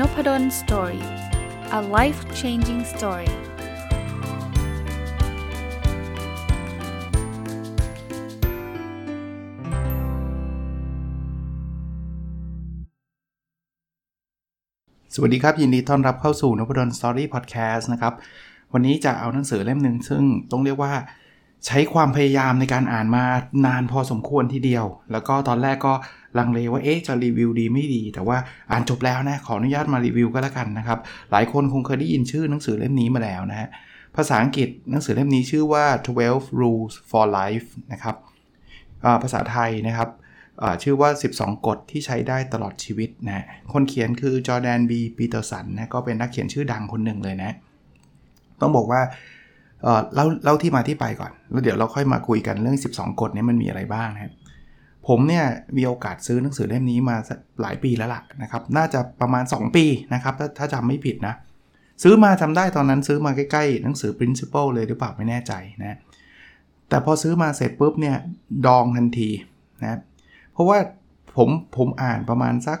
Nopadol Story a life changing story สวัสดีครับ ยินดีต้อนรับเข้าสู่นพดล Story พอดแคสต์นะครับ วันนี้จะเอาหนังสือเล่มหนึ่งซึ่งต้องเรียกว่าใช้ความพยายามในการอ่านมานานพอสมควรทีเดียว แล้วก็ตอนแรกก็ ลังเลว่าเอ๊ะจะรีวิวดีไม่ดี แต่ว่าอ่านจบแล้วนะขออนุญาตมารีวิวก็แล้วกันนะครับ หลายคนคงเคยได้ยินชื่อหนังสือเล่มนี้มาแล้วนะฮะภาษาอังกฤษหนังสือเล่มนี้ชื่อว่า 12 rules for life นะครับภาษาไทยนะครับชื่อว่า 12 กฎที่ใช้ได้ตลอดชีวิตนะคนเขียนคือจอแดนบีปีเตอร์สันนะก็เป็นนักเขียนชื่อดังคนหนึ่งเลยนะ ต้องบอกว่าเล่าเล่าที่มาที่ไปก่อน แล้วเดี๋ยวเราค่อยมาคุยกันเรื่อง 12 กฎนี้มันมีอะไรบ้างนะครับ ผมเนี่ยมีโอกาสซื้อหนังสือเล่มนี้มาหลายปีแล้วล่ะนะครับ น่าจะประมาณ 2 ปีนะครับ ถ้าถ้าจำไม่ผิดนะ ซื้อมาจำได้ตอนนั้นซื้อมาใกล้ๆ หนังสือ principle เลยหรือเปล่าไม่แน่ใจนะแต่พอซื้อมาเสร็จปุ๊บเนี่ยดองทันทีนะเพราะว่าผมผมอ่านประมาณสัก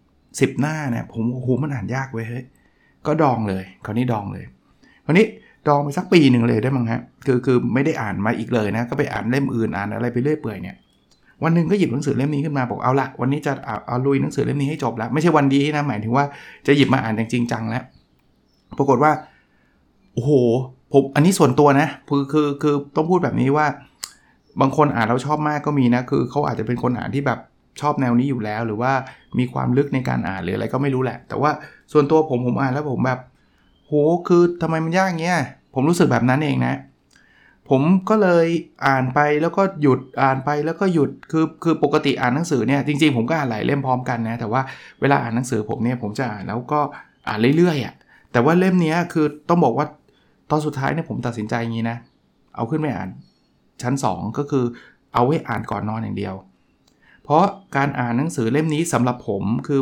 10 หน้าเนี่ยผมโอ้โหมันอ่านยากเว้ยเฮ้ยก็ดองเลยคราวนี้ดองเลยคราวนี้ดองไปสักปีหนึ่งเลยได้มั้งฮะคือคือไม่ได้อ่านมาอีกเลยนะก็ไปอ่านเล่มอื่นอ่านอะไรไปเรื่อยเปื่อยเนี่ย วันหนึ่งก็หยิบหนังสือเล่มนี้ขึ้นมาบอกเอาละวันนี้จะเอาเอาลุยหนังสือเล่มนี้ให้จบแล้วไม่ใช่วันดีนะหมายถึงว่าจะหยิบมาอ่านจริงจังแล้ว ปรากฏว่าโอ้โหผมอันนี้ส่วนตัวนะคือคือคือต้องพูดแบบนี้ว่า บางคนอ่านแล้วชอบมากก็มีนะ คือเขาอาจจะเป็นคนอ่านที่แบบชอบแนวนี้อยู่แล้ว หรือว่ามีความลึกในการอ่านหรืออะไรก็ไม่รู้แหละ แต่ว่าส่วนตัวผมผมอ่านแล้วผมแบบโหคือทำไมมันยากเงี้ยผมรู้สึกแบบนั้นเองนะ ผมก็เลยอ่านไปแล้วก็หยุดอ่านไปแล้วก็หยุดคือคือปกติอ่านหนังสือเนี่ยจริงๆผมก็อ่านหลายเล่มพร้อมกันนะแต่ว่าเวลาอ่านหนังสือผมเนี่ยผมจะอ่านแล้วก็อ่านเรื่อยๆอะแต่ว่าเล่มนี้คือต้องบอกว่าตอนสุดท้ายเนี่ยผมตัดสินใจอย่างนี้นะเอาขึ้นไปอ่านชั้น 2 ก็คือเอาไว้อ่านก่อนนอนอย่างเดียว เพราะการอ่านหนังสือเล่มนี้สำหรับผมคือ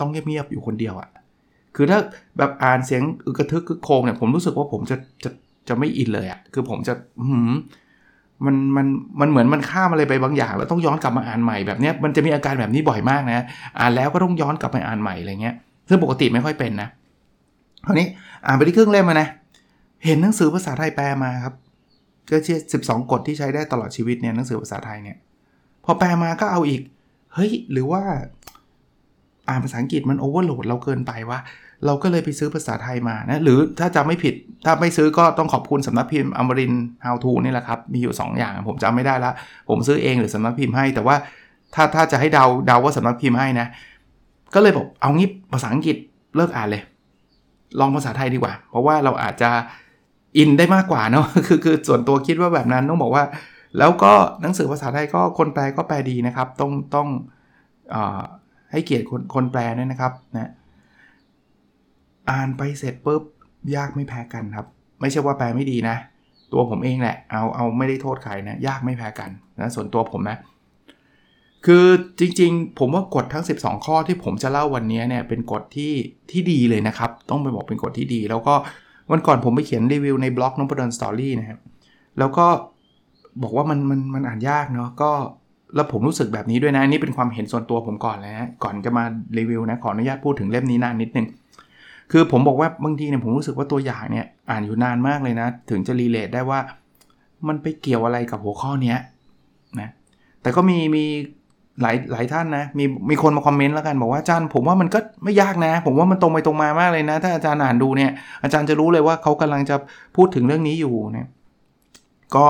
ต้องเงียบๆอยู่คนเดียวอะ่ะคือถ้าแบบอ่านเสียงอึกระทึกคึกโคงเนี่ยผมรู้สึกว่าผมจะจะ จะไม่อินเลยอะคือผมจะหืมมันมันมันเหมือนมันข้ามอะไรไปบางอย่าง แล้วต้องย้อนกลับมาอ่านใหม่แบบเนี้ยมันจะมีอาการแบบนี้บ่อยมากนะ อ่านแล้วก็ต้องย้อนกลับไปอ่านใหม่อะไรเงี้ย ซึ่งปกติไม่ค่อยเป็นนะคราวนี้อ่านไปที่ครึ่งเล่มมานะ เห็นหนังสือภาษาไทยแปลมาครับก็เชื่อสิบสองกฎที่ใช้ได้ตลอดชีวิตเนี่ยหนังสือภาษาไทยเนี่ย พอแปลมาก็เอาอีก เฮ้ย หรือว่า อ่านภาษาอังกฤษมันโอเวอร์โหลดเราเกินไปว่าเราก็เลยไปซื้อภาษาไทยมานะ หรือถ้าจำไม่ผิด ถ้าไม่ซื้อก็ต้องขอบคุณสำนักพิมพ์อมริน How to นี่แหละครับ มีอยู่ 2 อย่างผมจำไม่ได้ละ ผมซื้อเองหรือสำนักพิมพ์ให้ แต่ว่าถ้าถ้าจะให้เดาเดาว่าสำนักพิมพ์ให้นะ ก็เลยบอกเอางี้ภาษาอังกฤษเลิกอ่านเลย ลองภาษาไทยดีกว่า เพราะว่าเราอาจจะอินได้มากกว่าเนาะ คือคือส่วนตัวคิดว่าแบบนั้นต้องบอกว่า แล้วก็หนังสือภาษาไทยก็คนแปลก็แปลดีนะครับ ต้องต้องอ ให้เกียรติคนคนแปลด้วยนะครับนะอ่านไปเสร็จปุ๊บยากไม่แพ้กันครับ ไม่ใช่ว่าแปลไม่ดีนะ ตัวผมเองแหละเอาเอาไม่ได้โทษใครนะยากไม่แพ้กันนะส่วนตัวผมนะคือจริงๆ ผมว่ากฎทั้ง 12 ข้อที่ผมจะเล่าวันนี้เนี่ยเป็นกฎที่ที่ดีเลยนะครับ ต้องไปบอกเป็นกฎที่ดี แล้วก็วันก่อนผมไปเขียนรีวิวในบล็อกนพดล Story นะครับแล้วก็บอกว่ามันมันมันอ่านยากเนาะก็ แล้วผมรู้สึกแบบนี้ด้วยนะนี่เป็นความเห็นส่วนตัวผมก่อนเลยนะก่อนจะมารีวิวนะขออนุญาตพูดถึงเล่มนี้นานนิดนึงคือผมบอกว่าบางทีเนี่ยผมรู้สึกว่าตัวอย่างเนี่ยอ่านอยู่นานมากเลยนะ ถึงจะ relate ได้ว่า มันไปเกี่ยวอะไรกับหัวข้อเนี้ยนะแต่ก็มีมีหลายหลายท่านนะมีมีคนมาคอมเมนต์แล้วกันบอกว่าอาจารย์ผมว่ามันก็ไม่ยากนะ ผมว่ามันตรงไปตรงมามากเลยนะ ถ้าอาจารย์อ่านดูเนี่ย อาจารย์จะรู้เลยว่าเขากำลังจะพูดถึงเรื่องนี้อยู่เนี่ยก็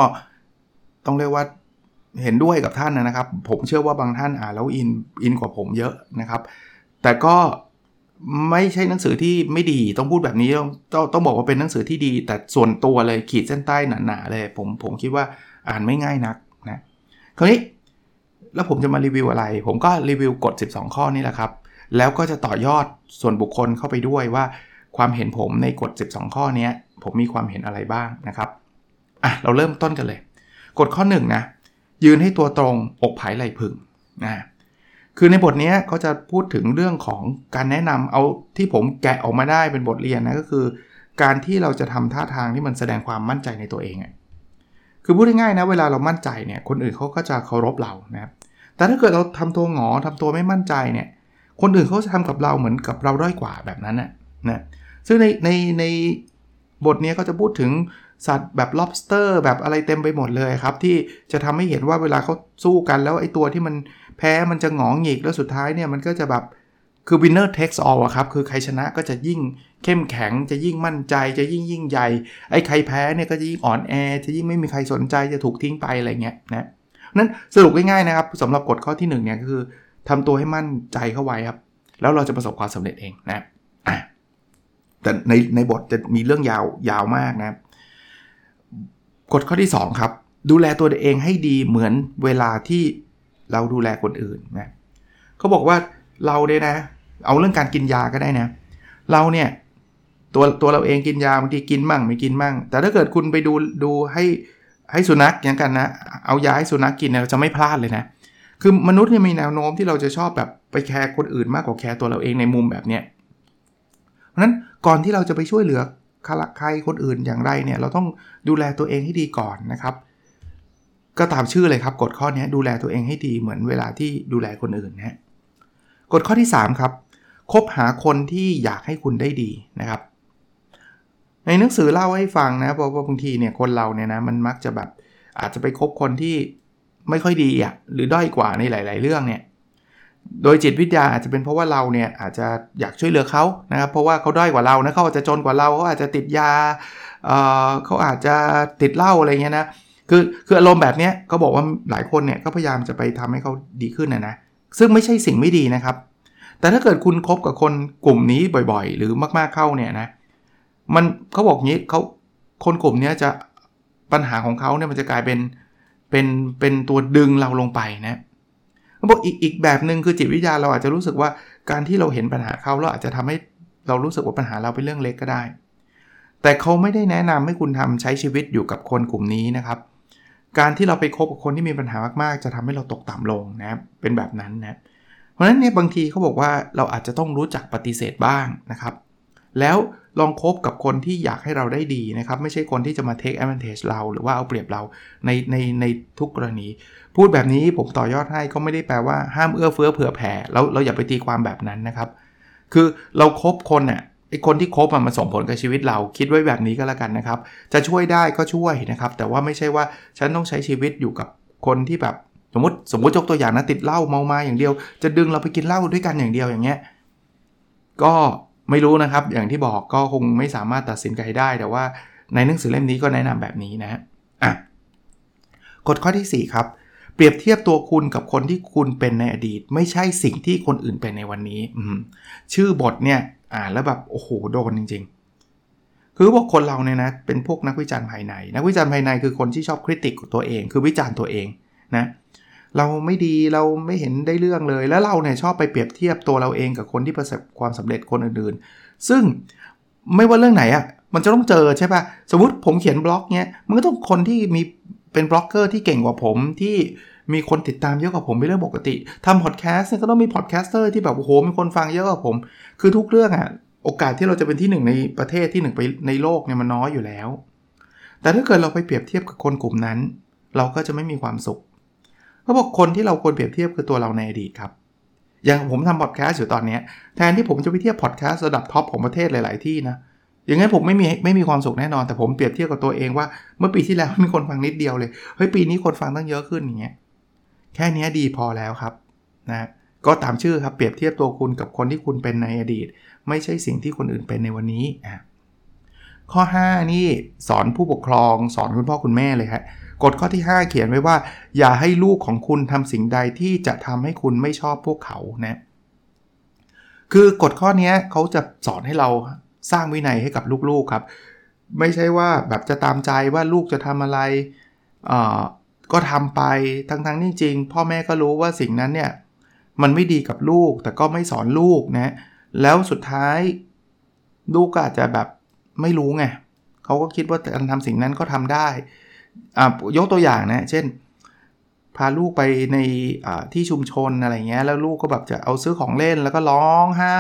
ต้องเรียกว่า เห็นด้วยกับท่านนะครับ ผมเชื่อว่าบางท่านอ่านแล้วอินอินกว่าผมเยอะนะครับ แต่ก็ไม่ใช่หนังสือที่ไม่ดีต้องพูดแบบนี้ต้องต้องบอกว่าเป็นหนังสือที่ดี แต่ส่วนตัวเลยขีดเส้นใต้หนาๆเลยผมผมคิดว่าอ่านไม่ง่ายนักนะคราวนี้แล้วผมจะมารีวิวอะไร ผมก็รีวิวกฎ 12 ข้อนี่แหละครับ แล้วก็จะต่อยอดส่วนบุคคลเข้าไปด้วยว่า ความเห็นผมในกฎ 12 ข้อนี้ผมมีความเห็นอะไรบ้างนะครับอะเราเริ่มต้นกันเลย กฎข้อ1นนะ ยืนให้ตัวตรงอกผายไหลพึงนะคือในบทนี้เขาจะพูดถึงเรื่องของการแนะนำเอาที่ผมแกะออกมาได้เป็นบทเรียนนะก็คือ การที่เราจะทำท่าทางที่มันแสดงความมั่นใจในตัวเองคือพูดง่ายๆนะเวลาเรามั่นใจเนี่ยคนอื่นเขาก็จะเคารพเรานะครับแต่ถ้าเกิดเราทำตัวหงอทำตัวไม่มั่นใจเนี่ย คนอื่นเขาจะทำกับเราเหมือนกับเราด้อยกว่าแบบนั้นนะนะซึ่งในในในบทนี้เขาจะพูดถึง สัตว์แบบ lobster แบบอะไรเต็มไปหมดเลยครับ ที่จะทำให้เห็นว่าเวลาเขาสู้กันแล้วไอ้ตัวที่มันแพ้มันจะหงองหงิกแล้วสุดท้ายเนี่ยมันก็จะแบบคือ winner takes all อะครับ คือใครชนะก็จะยิ่งเข้มแข็ง จะยิ่งมั่นใจ จะยิ่งยิ่งใหญ่ ไอ้ใครแพ้เนี่ยก็จะยิ่งอ่อนแอ จะยิ่งไม่มีใครสนใจ จะถูกทิ้งไปอะไรเงี้ยนะ นั้นสรุปง่ายๆนะครับสำหรับกฎข้อที่1เนี่ยก็คือทำตัวให้มั่นใจเข้าไว้ครับ แล้วเราจะประสบความสำเร็จเองนะ แต่ในในบทจะมีเรื่องยาวยาวมากนะ กฎข้อที่ 2 ครับ ดูแลตัวเองให้ดีเหมือนเวลาที่เราดูแลคนอื่นนะเขาบอกว่าเราเนี่ยนะ เอาเรื่องการกินยาก็ได้นะ เราเนี่ยตัวตัวเราเองกินยาบางทีกินมั่งไม่กินมั่ง แต่ถ้าเกิดคุณไปดูดูให้ให้สุนัขอย่างกันนะ เอายาให้สุนัขกินเราจะไม่พลาดเลยนะ คือมนุษย์เนี่ยมีแนวโน้มที่เราจะชอบแบบไปแคร์คนอื่นมากกว่าแคร์ตัวเราเองในมุมแบบเนี้ยเพราะนั้นก่อนที่เราจะไปช่วยเหลือ ใครคนอื่นอย่างไรเนี่ยเราต้องดูแลตัวเองให้ดีก่อนนะครับ ก็ตามชื่อเลยครับกฎข้อนี้ดูแลตัวเองให้ดีเหมือนเวลาที่ดูแลคนอื่นนะกฎข้อที่ 3 ครับคบหาคนที่อยากให้คุณได้ดีนะครับ ในหนังสือเล่าให้ฟังนะเพราะว่าบางทีเนี่ยคนเราเนี่ยนะมันมักจะแบบอาจจะไปคบคนที่ไม่ค่อยดีอะหรือด้อยกว่าในหลาย ๆ เรื่องเนี่ย โดยจิตวิทยาอาจจะเป็นเพราะว่าเราเนี่ยอาจจะอยากช่วยเหลือเขานะครับ เพราะว่าเขาด้อยกว่าเรานะเขาอาจจะจนกว่าเราเขาอาจจะติดยาเเขาอาจจะติดเหล้าอะไรเงี้ยนะคือคืออารมณ์แบบนี้เขาบอกว่าหลายคนเนี่ยก็พยายามจะไปทำให้เขาดีขึ้นนะนะซึ่งไม่ใช่สิ่งไม่ดีนะครับ แต่ถ้าเกิดคุณคบกับคนกลุ่มนี้บ่อยๆ หรือมากๆเข้าเนี่ยนะมันเขาบอกงี้เขาคนกลุ่มนี้จะปัญหาของเขาเนี่ยมันจะกลายเป็นเป็นเป็นตัวดึงเราลงไปนะ เขาบอกอีกอีกแบบหนึ่งคือจิตวิทยาเราอาจจะรู้สึกว่าการที่เราเห็นปัญหาเขาเราอาจจะทำให้เรารู้สึกว่าปัญหาเราเป็นเรื่องเล็กก็ได้ แต่เขาไม่ได้แนะนำให้คุณทำใช้ชีวิตอยู่กับคนกลุ่มนี้นะครับ การที่เราไปคบกับคนที่มีปัญหามากๆ จะทำให้เราตกต่ำลงนะเป็นแบบนั้นนะเพราะฉะนั้นเนี่ยบางทีเขาบอกว่าเราอาจจะต้องรู้จักปฏิเสธบ้างนะครับ แล้วลองคบกับคนที่อยากให้เราได้ดีนะครับ ไม่ใช่คนที่จะมา take advantage เรา หรือว่าเอาเปรียบเราในในในทุกกรณี พูดแบบนี้ผมต่อยอดให้ก็ไม่ได้แปลว่าห้ามเอื้อเฟื้อเผื่อแผ่แล้วเราอย่าไปตีความแบบนั้นนะครับ คือเราครบคนน่ะไอคนที่คบมันมาส่งผลกับชีวิตเราคิดไว้แบบนี้ก็แล้วกันนะครับ จะช่วยได้ก็ช่วยนะครับ แต่ว่าไม่ใช่ว่าฉันต้องใช้ชีวิตอยู่กับคนที่แบบสมมติสมมติยกตัวอย่างนะติดเหล้าเมามาอย่างเดียว จะดึงเราไปกินเหล้าด้วยกันอย่างเดียวอย่างเงี้ยก็ ไม่รู้นะครับ อย่างที่บอกก็คงไม่สามารถตัดสินใครได้ แต่ว่าในหนังสือเล่มนี้ก็แนะนำแบบนี้นะอะกฎข้อที่ 4 ครับ เปรียบเทียบตัวคุณกับคนที่คุณเป็นในอดีต ไม่ใช่สิ่งที่คนอื่นเป็นในวันนี้ชื่อบทเนี่ยอ่านแล้วแบบโอ้โหโดนจริง ๆ คือพวกคนเราเนี่ยนะเป็นพวกนักวิจารณ์ภายใน นักวิจารณ์ภายในคือคนที่ชอบคริติกตัวเอง คือวิจารณ์ตัวเองนะ เราไม่ดีเราไม่เห็นได้เรื่องเลย แล้วเราเนี่ยชอบไปเปรียบเทียบตัวเราเองกับคนที่ประสบความสำเร็จคนอื่นๆ ซึ่งไม่ว่าเรื่องไหนอะ่ะมันจะต้องเจอใช่ปะ่ะสมมติผมเขียนบล็อกเนี้ยมันก็ต้องคนที่มีเป็นบล็อกเกอร์ที่เก่งกว่าผมที่มีคนติดตามเยอะกว่าผมเป็นเรื่องปกติทำพอดแคสต์เนี่ยก็ต้องมี podcaster ที่แบบโอ้โหมีคนฟังเยอะกว่าผม คือทุกเรื่องอะ่ะโอกาสที่เราจะเป็นที่หนึ่งในประเทศที่หนึ่งไปในโลกเนี่ยมันน้อยอยู่แล้ว แต่ถ้าเกิดเราไปเปรียบเทียบกับคนกลุ่มนั้น เราก็จะไม่มีความสุข เขาบอกคนที่เราควรเปรียบเทียบคือตัวเราในอดีตครับ อย่างผมทำพอดแคสต์อยู่ตอนนี้ แทนที่ผมจะไปเทียบพอดแคสต์ระดับท็อปของประเทศหลาย ๆ ที่นะ อย่างงั้นผมไม่มีไม่มีความสุขแน่นอน แต่ผมเปรียบเทียบกับตัวเองว่าเมื่อปีที่แล้วมีคนฟังนิดเดียวเลย เฮ้ยปีนี้คนฟังตั้งเยอะขึ้นอย่างเงี้ย แค่นี้ดีพอแล้วครับนะก็ตามชื่อครับเปรียบเทียบตัวคุณกับคนที่คุณเป็นในอดีต ไม่ใช่สิ่งที่คนอื่นเป็นในวันนี้อะข้อ 5 นี่สอนผู้ปกครองสอนคุณพ่อคุณแม่เลยครับ กฎข้อที่ 5 เขียนไว้ว่า อย่าให้ลูกของคุณทำสิ่งใดที่จะทำให้คุณไม่ชอบพวกเขานะคือกฎข้อนี้เขาจะสอนให้เราสร้างวินัยให้กับลูกๆครับ ไม่ใช่ว่าแบบจะตามใจว่าลูกจะทำอะไรก็ทำไปทั้งๆจริงๆพ่อแม่ก็รู้ว่าสิ่งนั้นเนี่ยมันไม่ดีกับลูกแต่ก็ไม่สอนลูกนะแล้วสุดท้ายลูกก็อาจจะแบบไม่รู้ไงเขาก็คิดว่าการทำสิ่งนั้นก็ทำได้ ยกตัวอย่างนะ เช่น พาลูกไปในที่ชุมชนอะไรเงี้ย แล้วลูกก็แบบจะเอาซื้อของเล่นแล้วก็ร้องไห้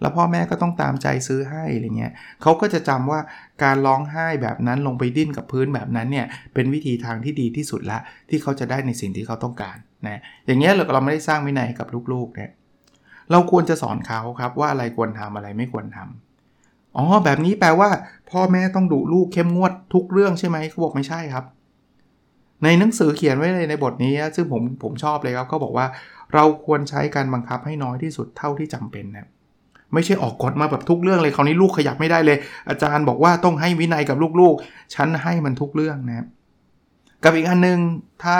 แล้วพ่อแม่ก็ต้องตามใจซื้อให้อะไรเงี้ยเขาก็จะจำว่าการร้องไห้แบบนั้นลงไปดิ้นกับพื้นแบบนั้นเนี่ย เป็นวิธีทางที่ดีที่สุดละที่เขาจะได้ในสิ่งที่เขาต้องการนะ อย่างเงี้ยเราเราไม่ได้สร้างวินัยกับลูกๆเนะเราควรจะสอนเขาครับว่าอะไรควรทำอะไรไม่ควรทำ อ๋อ แบบนี้แปลว่า พ่อแม่ต้องดุลูกเข้มงวดทุกเรื่องใช่ไหมเขาบอกไม่ใช่ครับ ในหนังสือเขียนไว้เลยในบทนี้ ซึ่งผมผมชอบเลยครับเขาบอกว่าเราควรใช้การบังคับให้น้อยที่สุดเท่าที่จำเป็นนะไม่ใช่ออกกฎมาแบบทุกเรื่องเลยคราวนี้ลูกขยับไม่ได้เลย อาจารย์บอกว่าต้องให้วินัยกับลูกๆ ฉันให้มันทุกเรื่องนะกับอีกอันนึงถ้า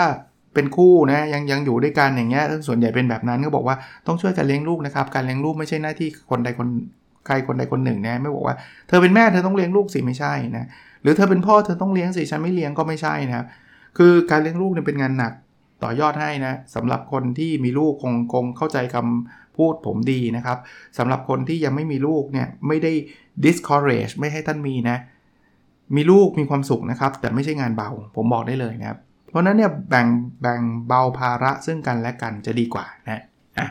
เป็นคู่นะยังยังอยู่ด้วยกันอย่างเงี้ยส่วนใหญ่เป็นแบบนั้นก็บอกว่าต้องช่วยกันเลี้ยงลูกนะครับ การเลี้ยงลูกไม่ใช่หน้าที่คนใดคน ใครคนใดคนหนึ่งนะไม่บอกว่าเธอเป็นแม่เธอต้องเลี้ยงลูกสิไม่ใช่นะหรือเธอเป็นพ่อเธอต้องเลี้ยงสิฉันไม่เลี้ยงก็ไม่ใช่นะครับคือการเลี้ยงลูกเนี่ยเป็นงานหนักต่อยอดให้นะสำหรับคนที่มีลูกคงคงเข้าใจคำพูดผมดีนะครับสำหรับคนที่ยังไม่มีลูกเนี่ยไม่ได้ discourage ไม่ให้ท่านมีนะมีลูกมีความสุขนะครับ แต่ไม่ใช่งานเบาผมบอกได้เลยนะครับ เพราะนั้นเนี่ยแบ่งแบ่งเบาภาระซึ่งกันและกันจะดีกว่านะอะ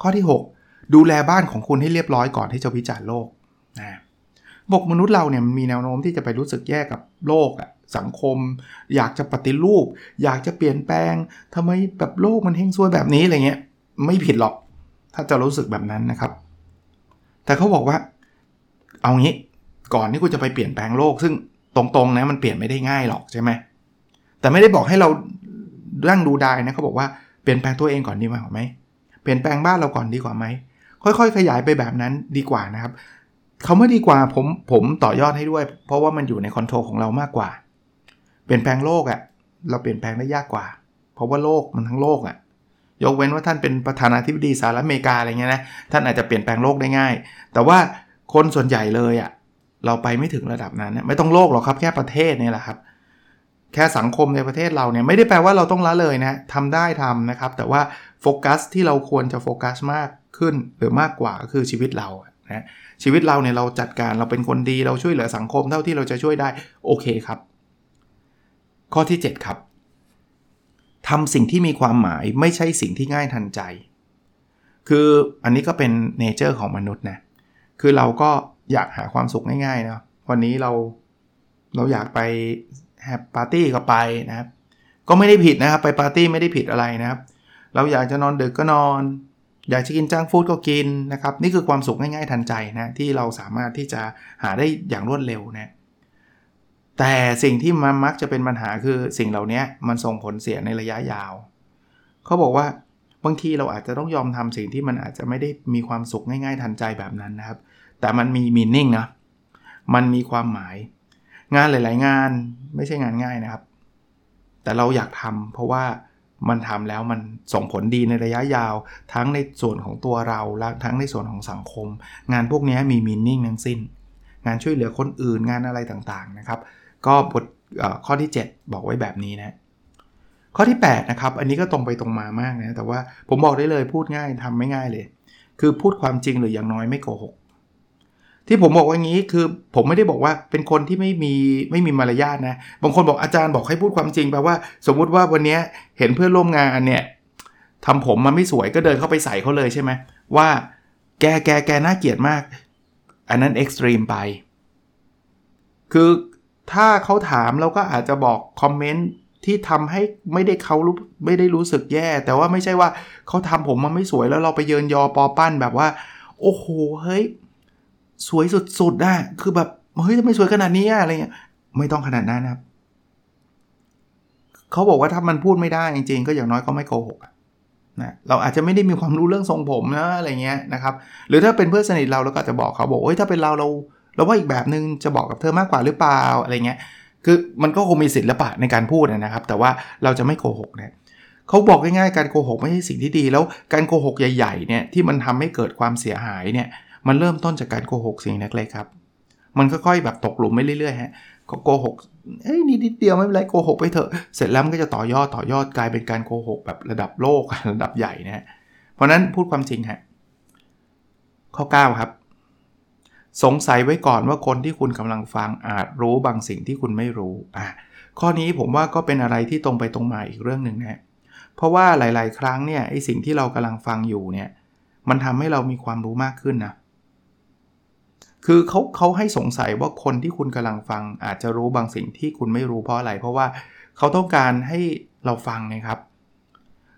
ข้อที่ 6 ดูแลบ้านของคุณให้เรียบร้อยก่อนที่จะวิจารณ์โลกนะบอกมนุษย์เราเนี่ยมันมีแนวโน้มที่จะไปรู้สึกแย่กับโลกอะสังคม อยากจะปฏิรูป อยากจะเปลี่ยนแปลงทำไมแบบโลกมันเฮงซวยแบบนี้อะไรเงี้ย ไม่ผิดหรอก ถ้าจะรู้สึกแบบนั้นนะครับ แต่เขาบอกว่า เอางี้ ก่อนที่คุณจะไปเปลี่ยนแปลงโลก ซึ่งตรงๆนะมันเปลี่ยนไม่ได้ง่ายหรอกใช่ไหมแต่ไม่ได้บอกให้เราเรื่องดูได้นะเขาบอกว่าเปลี่ยนแปลงตัวเองก่อนดีกว่าไหมเปลี่ยนแปลงบ้านเราก่อนดีกว่าไหม ค่อยๆ ขยายไปแบบนั้นดีกว่านะครับเขาไม่ดีกว่าผมผมต่อยอดให้ด้วย เพราะว่ามันอยู่ในคอนโทรลของเรามากกว่า เปลี่ยนแปลงโลกอะ่ะเราเปลี่ยนแปลงได้ยากกว่า เพราะว่าโลกมันทั้งโลกอะ่ะยกเว้นว่าท่านเป็นประธานาธิบดีสหรัฐอเมริกาอะไรเงี้ยนะท่านอาจจะเปลี่ยนแปลงโลกได้ง่าย แต่ว่าคนส่วนใหญ่เลยอะ่ะเราไปไม่ถึงระดับนั้นไม่ต้องโลกหรอกครับแค่ประเทศนี่แหละครับ แค่สังคมในประเทศเราเนี่ยไม่ได้แปลว่าเราต้องละเลยนะทำได้ทำนะครับ แต่ว่าโฟกัสที่เราควรจะโฟกัสมาก ขึ้นหรือมากกว่าก็คือชีวิตเรานะชีวิตเราเนี่ยเราจัดการเราเป็นคนดีเราช่วยเหลือสังคมเท่าที่เราจะช่วยได้โอเคครับ ข้อที่ 7 ครับทำสิ่งที่มีความหมายไม่ใช่สิ่งที่ง่ายทันใจ คืออันนี้ก็เป็น nature ของมนุษย์นะคือเราก็อยากหาความสุขง่ายๆนะวันนี้เราเราอยากไป have party ก็ไปนะครับ ก็ไม่ได้ผิดนะครับ ไปปาร์ตี้ไม่ได้ผิดอะไรนะครับ เราอยากจะนอนดึกก็นอน อยากจะกิน junk food ก็กินนะครับ นี่คือความสุขง่ายๆทันใจนะที่เราสามารถที่จะหาได้อย่างรวดเร็วนะแต่สิ่งที่มันมักจะเป็นปัญหาคือสิ่งเหล่านี้มันส่งผลเสียในระยะยาว เขาบอกว่าบางทีเราอาจจะต้องยอมทำสิ่งที่มันอาจจะไม่ได้มีความสุขง่ายๆทันใจแบบนั้นนะครับ แต่มันมีมีนิ่งนะมันมีความหมาย งานหลาย ๆ งานไม่ใช่งานง่ายนะครับ แต่เราอยากทำเพราะว่า มันทำแล้วมันส่งผลดีในระยะยาว ทั้งในส่วนของตัวเราและทั้งในส่วนของสังคม งานพวกนี้มีมินนิ่งทั้งสิ้น งานช่วยเหลือคนอื่นงานอะไรต่างๆนะครับ ก็บทข้อที่ 7 บอกไว้แบบนี้นะข้อที่8นะครับอันนี้ก็ตรงไปตรงมามากนะแต่ว่าผมบอกได้เลยพูดง่ายทำไม่ง่ายเลย คือพูดความจริงหรืออย่างน้อยไม่โกหก ที่ผมบอกว่างี้คือผมไม่ได้บอกว่าเป็นคนที่ไม่มีไม่มีมารยาทนะ บางคนบอกอาจารย์บอกให้พูดความจริงแปลว่า สมมุติว่าวันนี้เห็นเพื่อนร่วมงานเนี่ยทำผมมาไม่สวยก็เดินเข้าไปใส่เขาเลยใช่ไหมว่าแกแกแกน่าเกลียดมาก อันนั้นเอ็กซ์ตรีมไป คือถ้าเขาถามเราก็อาจจะบอกคอมเมนต์ที่ทำให้ไม่ได้เขารู้ไม่ได้รู้สึกแย่ แต่ว่าไม่ใช่ว่าเขาทำผมมาไม่สวยแล้วเราไปเยินยอปอปั้นแบบว่า โอ้โหเฮ้ย สวยสุดๆได้คือแบบเฮ้ยทำไมสวยขนาดนี้อะไรเงี้ยไม่ต้องขนาดนั้นนะครับเขาบอกว่าถ้ามันพูดไม่ได้จริงๆ ก็อย่างน้อยก็ไม่โกหกนะเราอาจจะไม่ได้มีความรู้เรื่องทรงผมนะอะไรเงี้ยนะครับหรือถ้าเป็นเพื่อนสนิทเราเราก็จะบอกเขาบอกเฮ้ยถ้าเป็นเราเราเราว่าอีกแบบนึงจะบอกกับเธอมากกว่าหรือเปล่าอะไรเงี้ยคือมันก็คงมีศิละปะในการพูดนะครับ แต่ว่าเราจะไม่โกหกนะเขาบอกง่ายๆการโกหกไม่ใช่สิ่งที่ดี แล้วการโกหกใหญ่ๆเนี่ยที่มันทำให้เกิดความเสียหายเนี่ย มันเริ่มต้นจากการโกหกสิ่งเล็กๆครับ มันค่อยๆแบบตกหลุมไปเรื่อยๆฮะก็โกหกเอ้ยนิดเดียวไม่เป็นไรโกหกไปเถอะ เสร็จแล้วมันก็จะต่อยอดต่อยอดกลายเป็นการโกหกแบบระดับโลกระดับใหญ่นะฮะ เพราะนั้นพูดความจริงฮะ ข้อ 9 ครับ สงสัยไว้ก่อนว่าคนที่คุณกำลังฟังอาจรู้บางสิ่งที่คุณไม่รู้ อะ ข้อนี้ผมว่าก็เป็นอะไรที่ตรงไปตรงมาอีกเรื่องหนึ่งนะ เพราะว่าหลาย ๆ ครั้งเนี่ยไอสิ่งที่เรากำลังฟังอยู่เนี่ย มันทำให้เรามีความรู้มากขึ้นนะ คือเขาเขาให้สงสัยว่าคนที่คุณกำลังฟัง อาจจะรู้บางสิ่งที่คุณไม่รู้เพราะอะไร เพราะว่าเขาต้องการให้เราฟังนะครับ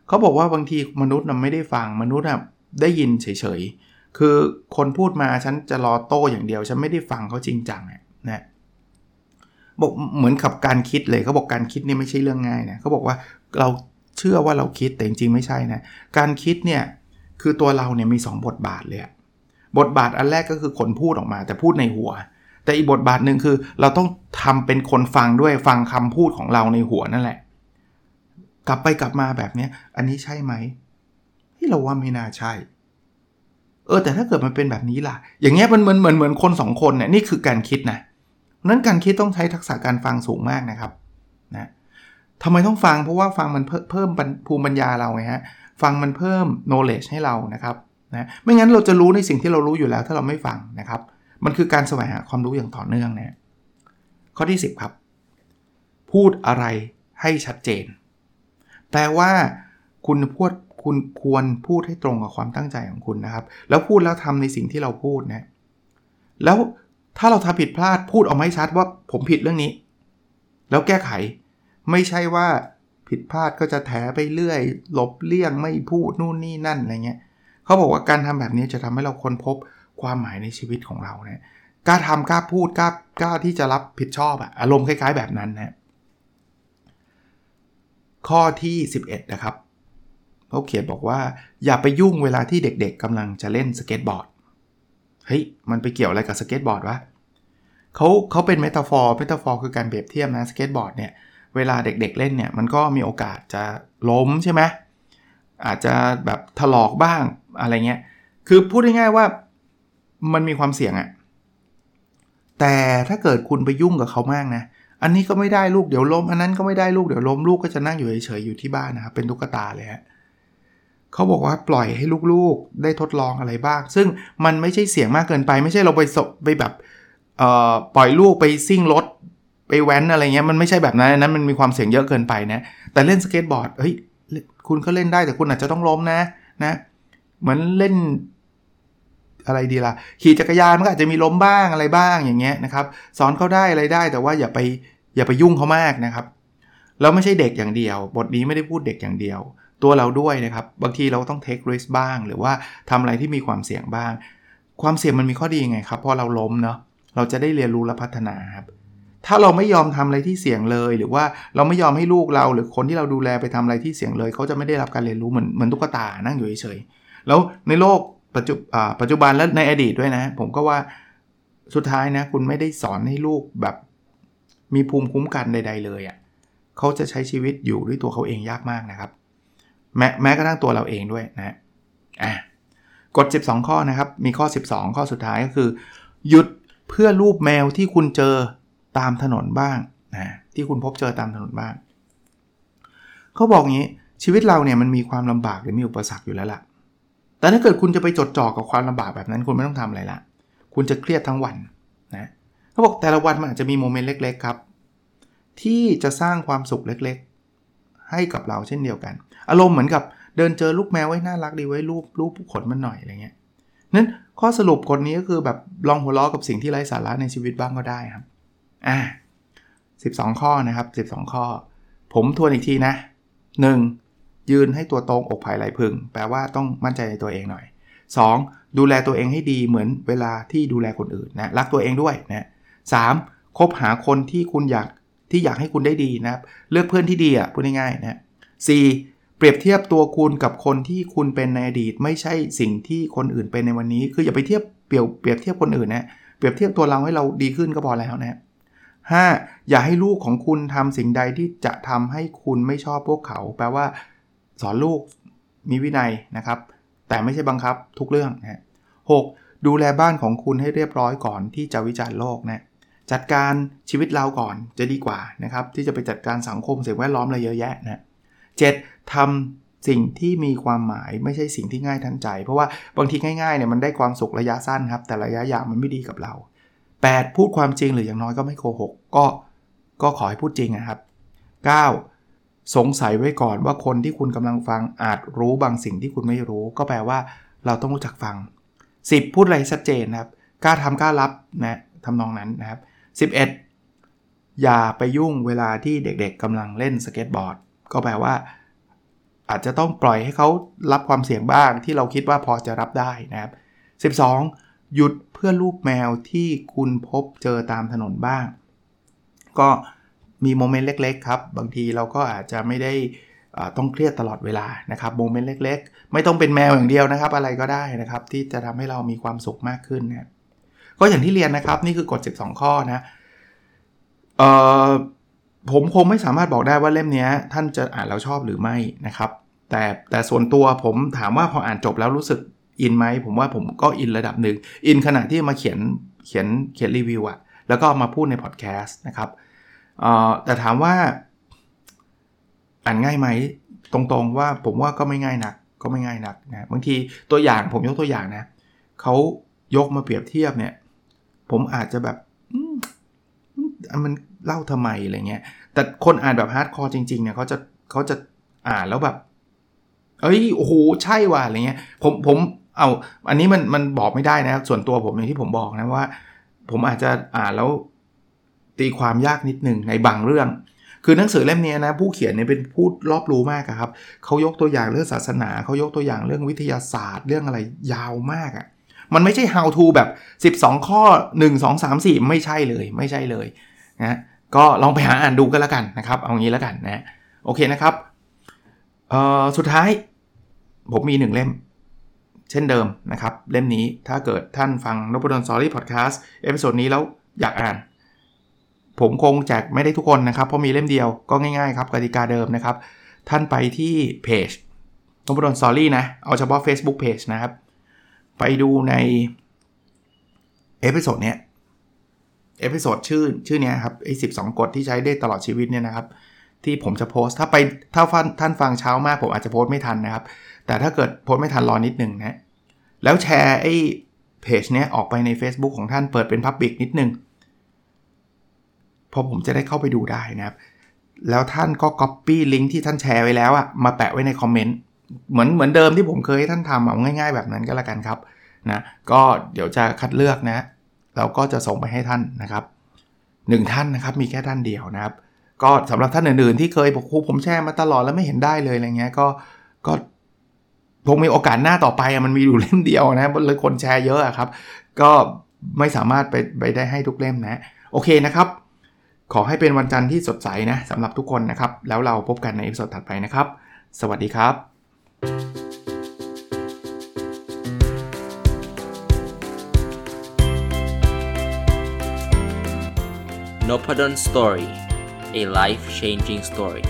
เขาบอกว่าบางทีมนุษย์น่ะไม่ได้ฟังมนุษย์น่ะได้ยินเฉยๆ คือคนพูดมาฉันจะรอโต้อย่างเดียว ฉันไม่ได้ฟังเขาจริงจังเนี่ยนะบอกเหมือนกับการคิดเลยเขาบอกการคิดนี่ไม่ใช่เรื่องง่ายนะเขาบอกว่าเราเชื่อว่าเราคิดแต่จริงๆไม่ใช่นะ การคิดเนี่ยคือตัวเราเนี่ยมี 2 บทบาทเลย บทบาทอันแรกก็คือคนพูดออกมา แต่พูดในหัว แต่อีกบทบาทหนึ่งคือเราต้องทำเป็นคนฟังด้วยฟังคำพูดของเราในหัวนั่นแหละ กลับไปกลับมาแบบนี้อันนี้ใช่ไหมที่เราว่าไม่น่าใช่ เออแต่ถ้าเกิดมันเป็นแบบนี้ล่ะ อย่างเงี้ยมันเหมือนเหมือนเหมือนคนสองคนเนี่ยนี่คือการคิดนะนั้นการคิดต้องใช้ทักษะการฟังสูงมากนะครับนะทำไมต้องฟังเพราะว่าฟังมันเพิ่มภูมิปัญญาเราไงฮะฟังมันเพิ่ม knowledge ให้เรานะครับ นะไม่งั้นเราจะรู้ในสิ่งที่เรารู้อยู่แล้วถ้าเราไม่ฟังนะครับ มันคือการแสวงหาความรู้อย่างต่อเนื่องนะข้อที่ 10 ครับ พูดอะไรให้ชัดเจน แปลว่าคุณพูดคุณควรพูดให้ตรงกับความตั้งใจของคุณนะครับ แล้วพูดแล้วทำในสิ่งที่เราพูดนะแล้วถ้าเราทำผิดพลาดพูดออกมาให้ชัดว่าผมผิดเรื่องนี้ แล้วแก้ไขไม่ใช่ว่าผิดพลาดก็จะแถไปเรื่อย ลบเลี่ยงไม่พูดนู่นนี่นั่นอะไรเงี้ย เขาบอกว่าการทำแบบนี้จะทำให้เราค้นพบความหมายในชีวิตของเราเนะี่ยกล้าทำกล้าพูดกล้ากล้าที่จะรับผิดชอบอะอารมณ์คล้ายๆแบบนั้นนะข้อที่ 11 นะครับเขาเขียนบอกว่า อย่าไปยุ่งเวลาที่เด็กๆกำลังจะเล่นสเก็ตบอร์ดเฮ้ยมันไปเกี่ยวอะไรกับสเก็ตบอร์ดวะเขาเขาเป็น metaphor metaphor คือการเปรียบเทียบนะสเก็ตบอร์ดเนี่ยเวลาเด็กๆเล่นเนี่ยมันก็มีโอกาสจะล้มใช่ไหมอาจจะแบบถลอกบ้าง อะไรเงี้ย คือพูดง่ายๆว่ามันมีความเสี่ยงอะแต่ถ้าเกิดคุณไปยุ่งกับเขามากนะ อันนี้ก็ไม่ได้ลูกเดี๋ยวล้ม อันนั้นก็ไม่ได้ลูกเดี๋ยวล้มลูกก็จะนั่งอยู่เฉยๆอยู่ที่บ้านนะครับเป็นตุ๊กตาเลยฮะเขาบอกว่าปล่อยให้ลูกๆได้ทดลองอะไรบ้าง ซึ่งมันไม่ใช่เสี่ยงมากเกินไป ไม่ใช่เราไปสไปแบบปล่อยลูกไปซิ่งรถไปแว้นอะไรเงี้ยมันไม่ใช่แบบนั้นนั้นมันมีความเสี่ยงเยอะเกินไปนะแต่เล่นสเก็ตบอร์ดเฮ้ยคุณก็เล่นได้แต่คุณอาจจะต้องล้มนะนะ เหมือนเล่นอะไรดีละ่ะ ขี่จักรยานมันก็อาจจะมีล้มบ้างอะไรบ้างอย่างเงี้ยนะครับ สอนเขาได้อะไรได้ แต่ว่าอย่าไปอย่าไปยุ่งเขามากนะครับแล้วไม่ใช่เด็กอย่างเดียว บทนี้ไม่ได้พูดเด็กอย่างเดียว ตัวเราด้วยนะครับ บางทีเราต้องเทคริสบ้าง หรือว่าทำอะไรที่มีความเสี่ยงบ้าง ความเสี่ยงมันมีข้อดียังไงครับ พอเราล้มเนาะ เราจะได้เรียนรู้และพัฒนาครับ ถ้าเราไม่ยอมทำอะไรที่เสี่ยงเลย หรือว่าเราไม่ยอมให้ลูกเรา หรือคนที่เราดูแลไปทำอะไรที่เสี่ยงเลย เขาจะไม่ได้รับการเรียนรู้เหมือนเหมือนตุ๊กตานั่งอยู่เฉยๆ แล้วในโลกปัจจุปัจจุบันและในอดีตด้วยนะ ผมก็ว่าสุดท้ายนะ คุณไม่ได้สอนให้ลูกแบบมีภูมิคุ้มกันใด ๆ เลยอะ่ะเขาจะใช้ชีวิตอยู่ด้วยตัวเขาเองยากมากนะครับ แม้แม้กระทั่งตัวเราเองด้วยนะอะกฎ 12 ข้อนะครับ มีข้อ 12 ข้อสุดท้ายก็คือ หยุดเพื่อรูปแมวที่คุณเจอตามถนนบ้างนะที่คุณพบเจอตามถนนบ้างเขาบอกงี้ชีวิตเราเนี่ยมันมีความลำบากหรือมีอุปสรรคอยู่แล้วล่ะ แต่ถ้าเกิดคุณจะไปจดจ่อกับความลำบากแบบนั้น คุณไม่ต้องทำอะไรละคุณจะเครียดทั้งวันนะเขาบอกแต่ละวันมันอาจจะมีโมเมนต์เล็ก ๆ ครับ ที่จะสร้างความสุขเล็กๆ ให้กับเราเช่นเดียวกัน อารมณ์เหมือนกับเดินเจอลูกแมวไว้น่ารักดีไว้รูปรูปขนมันหน่อยอะไรเงี้ยนั้นข้อสรุปคนนี้ก็คือแบบลองหัวล้อกับสิ่งที่ไร้สาระในชีวิตบ้างก็ได้ครับอ่า12 ข้อนะครับ 12 ข้อ ผมทวนอีกทีนะ 1. ยืนให้ตัวตรงอกภายไหลพึง แปลว่าต้องมั่นใจในตัวเองหน่อย 2. ดูแลตัวเองให้ดีเหมือนเวลาที่ดูแลคนอื่นนะรักตัวเองด้วยนะสามคบหาคนที่คุณอยากที่อยากให้คุณได้ดีนะครับ เลือกเพื่อนที่ดีอะพูดง่ายๆนะสี่เปรียบเทียบตัวคุณกับคนที่คุณเป็นในอดีต ไม่ใช่สิ่งที่คนอื่นเป็นในวันนี้ คืออย่าไปเทียบเปรียบเปรียบเทียบคนอื่นนะเปรียบเทียบตัวเราให้เราดีขึ้นก็พอแล้วนะ 5. อย่าให้ลูกของคุณทำสิ่งใดที่จะทำให้คุณไม่ชอบพวกเขา แปลว่า สอนลูกมีวินัยนะครับ แต่ไม่ใช่บังคับทุกเรื่องนะหดูแลบ้านของคุณให้เรียบร้อยก่อนที่จะวิจารณ์โลกนะจัดการชีวิตเราก่อนจะดีกว่านะครับ ที่จะไปจัดการสังคมสิ่งแวดล้อมอะไรเยอะแยะนะเจ็ดทำสิ่งที่มีความหมายไม่ใช่สิ่งที่ง่ายทันใจ เพราะว่าบางทีง่ายๆเนี่ยมันได้ความสุขระยะสั้นครับ แต่ระยะยาวมันไม่ดีกับเรา 8. พูดความจริงหรืออย่างน้อยก็ไม่โกหก ก็ก็ขอให้พูดจริงนะครับ 9. สงสัยไว้ก่อนว่าคนที่คุณกำลังฟังอาจรู้บางสิ่งที่คุณไม่รู้ ก็แปลว่าเราต้องรู้จักฟัง 10. พูดอะไรชัดเจนนะครับกล้าทำกล้ารับนะทำนองนั้นนะครับ 11. อย่าไปยุ่งเวลาที่เด็กๆกำลังเล่นสเก็ตบอร์ดก็แปลว่า อาจจะต้องปล่อยให้เขารับความเสี่ยงบ้างที่เราคิดว่าพอจะรับได้นะครับ 12. หยุดเพื่อรูปแมวที่คุณพบเจอตามถนนบ้าง ก็ มีโมเมนต์เล็ก ๆ ครับ บางทีเราก็อาจจะไม่ได้ต้องเครียดตลอดเวลานะครับโมเมนต์เล็ก ๆ ไม่ต้องเป็นแมวอย่างเดียวนะครับ อะไรก็ได้นะครับ ที่จะทำให้เรามีความสุขมากขึ้นนะก็อย่างที่เรียนนะครับ นี่คือกฎ 12 ข้อนะเอ่อผมคงไม่สามารถบอกได้ว่าเล่มนี้ท่านจะอ่านแล้วชอบหรือไม่นะครับ แต่แต่ส่วนตัวผมถามว่าพออ่านจบแล้วรู้สึกอินไหมผมว่าผมก็อินระดับหนึ่งอินขณะที่มาเขียนเขียนเขียนรีวิวอะแล้วก็มาพูดในพอดแคสต์นะครับ แต่ถามว่า อ่านง่ายไหม ตรงๆว่าผมว่าก็ไม่ง่ายนัก ก็ไม่ง่ายนักนะบางทีตัวอย่างผมยกตัวอย่างนะเขายกมาเปรียบเทียบเนี่ย ผมอาจจะแบบมันเล่าทำไมอะไรเงี้ย แต่คนอ่านแบบ hardcore จริงๆเนี่ยเขาจะเขาจะอ่านแล้วแบบ เอ้ยโอ้โหใช่ว่ะอะไรเงี้ย ผมผมเอาอันนี้มันมันบอกไม่ได้นะครับ ส่วนตัวผมอย่างที่ผมบอกนะว่า ผมอาจจะอ่านแล้ว ตีความยากนิดหนึ่งในบางเรื่อง คือหนังสือเล่มนี้นะผู้เขียนเนี่ยเป็นผู้รอบรู้มากครับเขายกตัวอย่างเรื่องศาสนาเขายกตัวอย่างเรื่องวิทยาศาสตร์ เรื่องอะไรยาวมากอะ่ะมันไม่ใช่ how to แบบ 12 ข้อ 1 2 3 4 ไม่ใช่เลยไม่ใช่เลยนะก็ลองไปหาอ่านดูกันแล้วกันนะครับ เอางี้แล้วกันนะโอเคนะครับเอ่อสุดท้ายผมมีหนึ่งเล่ม เช่นเดิมนะครับ เล่มนี้ถ้าเกิดท่านฟัง Nopadol's Story Podcast episode นี้แล้วอยากอ่าน ผมคงแจกไม่ได้ทุกคนนะครับ เพราะมีเล่มเดียวก็ง่ายๆครับกติกาเดิมนะครับ ท่านไปที่เพจ Nopadol's Story นะ เอาเฉพาะ Facebook Page นะครับ ไปดูในepisode เนี้ย episode ชื่อชื่อเนี้ยครับไอ้สิบสองกฎที่ใช้ได้ตลอดชีวิตเนี่ยนะครับ ที่ผมจะโพสต์ถ้าไปถ้าท่านฟังเช้ามากผมอาจจะโพสต์ไม่ทันนะครับ แต่ถ้าเกิดโพสต์ไม่ทันรอนิดหนึ่งนะแล้วแชร์ไอ้เพจเนี้ยออกไปใน Facebook ของท่านเปิดเป็น public นิดนึง พอผมจะได้เข้าไปดูได้นะครับ แล้วท่านก็ Copy ลิงก์ที่ท่านแชร์ไว้แล้วอะมาแปะไว้ในคอมเมนต์เหมือนเหมือนเดิมที่ผมเคยให้ท่านทำเอาง่าย ๆ แบบนั้นก็แล้วกันครับนะก็เดี๋ยวจะคัดเลือกนะเราก็จะส่งไปให้ท่านนะครับหนึ่งท่านนะครับมีแค่ท่านเดียวนะครับ ก็สำหรับท่านอื่นๆที่เคยบอกครูผมแชร์มาตลอดแล้วไม่เห็นได้เลยอะไรเงี้ยก็ก็คงมีโอกาสหน้าต่อไปมันมีอยู่เล่มเดียวนะเลยคนแชร์เยอะครับ ก็ไม่สามารถไปไปได้ให้ทุกเล่มนะ โอเคนะครับ ขอให้เป็นวันจันทร์ที่สดใสนะสำหรับทุกคนนะครับ แล้วเราพบกันใน episode ถัดไปนะครับ สวัสดีครับ n o p a d o n Story a life changing story